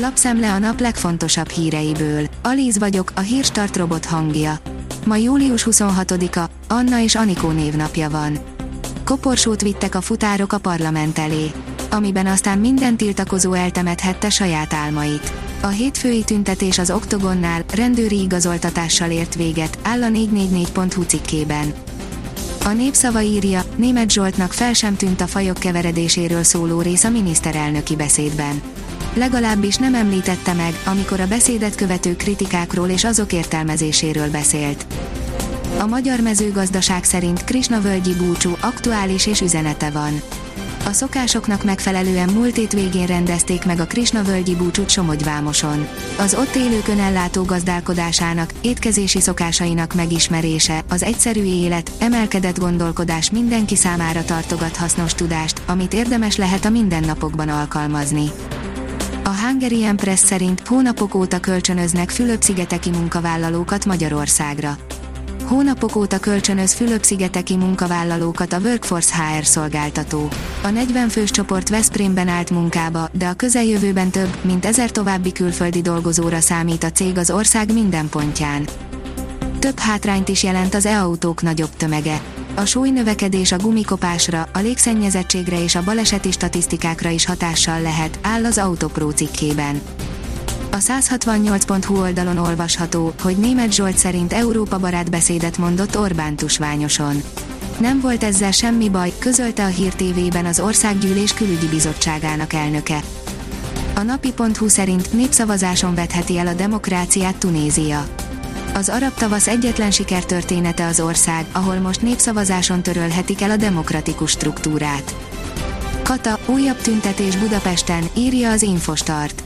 Lapszemle a nap legfontosabb híreiből. Alíz vagyok, a hírstart robot hangja. Ma július 26-a, Anna és Anikó névnapja van. Koporsót vittek a futárok a parlament elé, amiben aztán minden tiltakozó eltemethette saját álmait. A hétfői tüntetés az Oktogonnál rendőri igazoltatással ért véget, áll a 444.hu cikkében. A népszava írja, német Zsoltnak fel sem tűnt a fajok keveredéséről szóló rész a miniszterelnöki beszédben. Legalábbis nem említette meg, amikor a beszédet követő kritikákról és azok értelmezéséről beszélt. A magyar mezőgazdaság szerint Krisna völgyi búcsú aktuális és üzenete van. A szokásoknak megfelelően múlt ét végén rendezték meg a Krisna völgyi búcsút Somogyvámoson. Az ott élők önellátó gazdálkodásának, étkezési szokásainak megismerése, az egyszerű élet, emelkedett gondolkodás mindenki számára tartogat hasznos tudást, amit érdemes lehet a mindennapokban alkalmazni. A Hungarian Press szerint hónapok óta kölcsönöznek Fülöp-szigeteki munkavállalókat Magyarországra. Hónapok óta kölcsönöz Fülöp-szigeteki munkavállalókat a Workforce HR szolgáltató. A 40 fős csoport Veszprémben állt munkába, de a közeljövőben több, mint ezer további külföldi dolgozóra számít a cég az ország minden pontján. Több hátrányt is jelent az e-autók nagyobb tömege. A súlynövekedés a gumikopásra, a légszennyezettségre és a baleseti statisztikákra is hatással lehet, áll az Autopro cikkében. A 168.hu oldalon olvasható, hogy német Zsolt szerint Európa barát beszédet mondott Orbán tusványoson. Nem volt ezzel semmi baj, közölte a Hír TV-ben az Országgyűlés Külügyi Bizottságának elnöke. A napi.hu szerint népszavazáson vetheti el a demokráciát Tunézia. Az arab tavasz egyetlen sikertörténete az ország, ahol most népszavazáson törölhetik el a demokratikus struktúrát. Kata, újabb tüntetés Budapesten, írja az Infostart.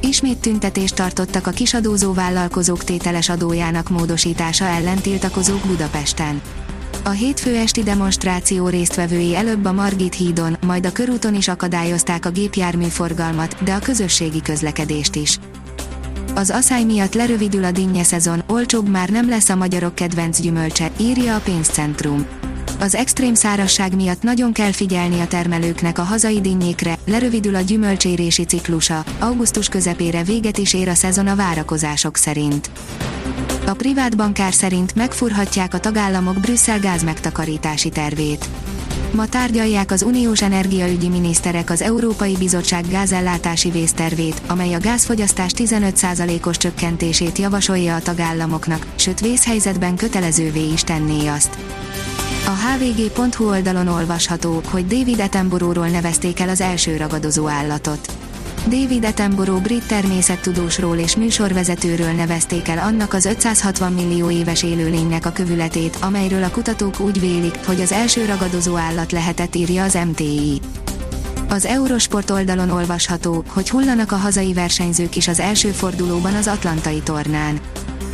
Ismét tüntetést tartottak a kisadózó vállalkozók tételes adójának módosítása ellen tiltakozók Budapesten. A hétfő esti demonstráció résztvevői előbb a Margit hídon, majd a körúton is akadályozták a gépjárműforgalmat, de a közösségi közlekedést is. Az asszály miatt lerövidül a dinnye szezon, olcsóbb már nem lesz a magyarok kedvenc gyümölcse, írja a pénzcentrum. Az extrém szárasság miatt nagyon kell figyelni a termelőknek a hazai dinnyékre, lerövidül a gyümölcsérési ciklusa, augusztus közepére véget is ér a szezon a várakozások szerint. A privát bankár szerint megfurhatják a tagállamok Brüsszel gázmegtakarítási tervét. Ma tárgyalják az uniós energiaügyi miniszterek az Európai Bizottság gázellátási vésztervét, amely a gázfogyasztás 15%-os csökkentését javasolja a tagállamoknak, sőt vészhelyzetben kötelezővé is tenné azt. A hvg.hu oldalon olvasható, hogy David Attenborough-ról nevezték el az első ragadozó állatot. David Attenborough brit természettudósról és műsorvezetőről nevezték el annak az 560 millió éves élőlénynek a kövületét, amelyről a kutatók úgy vélik, hogy az első ragadozó állat lehetett írja az MTI. Az Eurosport oldalon olvasható, hogy hullanak a hazai versenyzők is az első fordulóban az Atlantai tornán.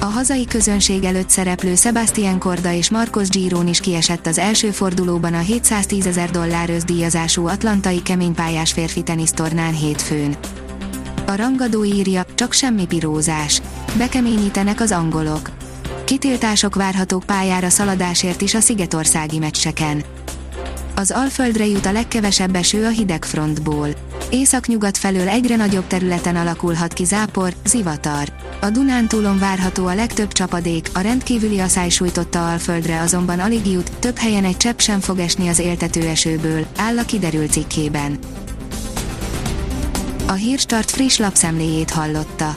A hazai közönség előtt szereplő Sebastian Korda és Marcos Giron is kiesett az első fordulóban a 710 ezer dollár díjazású atlantai keménypályás férfi tenisztornán hétfőn. A rangadó írja, csak semmi pirózás. Bekeményítenek az angolok. Kitiltások várhatók pályára szaladásért is a szigetországi meccseken. Az Alföldre jut a legkevesebb eső a hidegfrontból. Északnyugat felől egyre nagyobb területen alakulhat ki zápor, zivatar. A Dunántúlon várható a legtöbb csapadék, a rendkívüli asszály sújtotta Alföldre azonban alig jut, több helyen egy csepp sem fog esni az éltető esőből, áll a kiderült cikkében. A Hírstart friss lapszemléjét hallotta.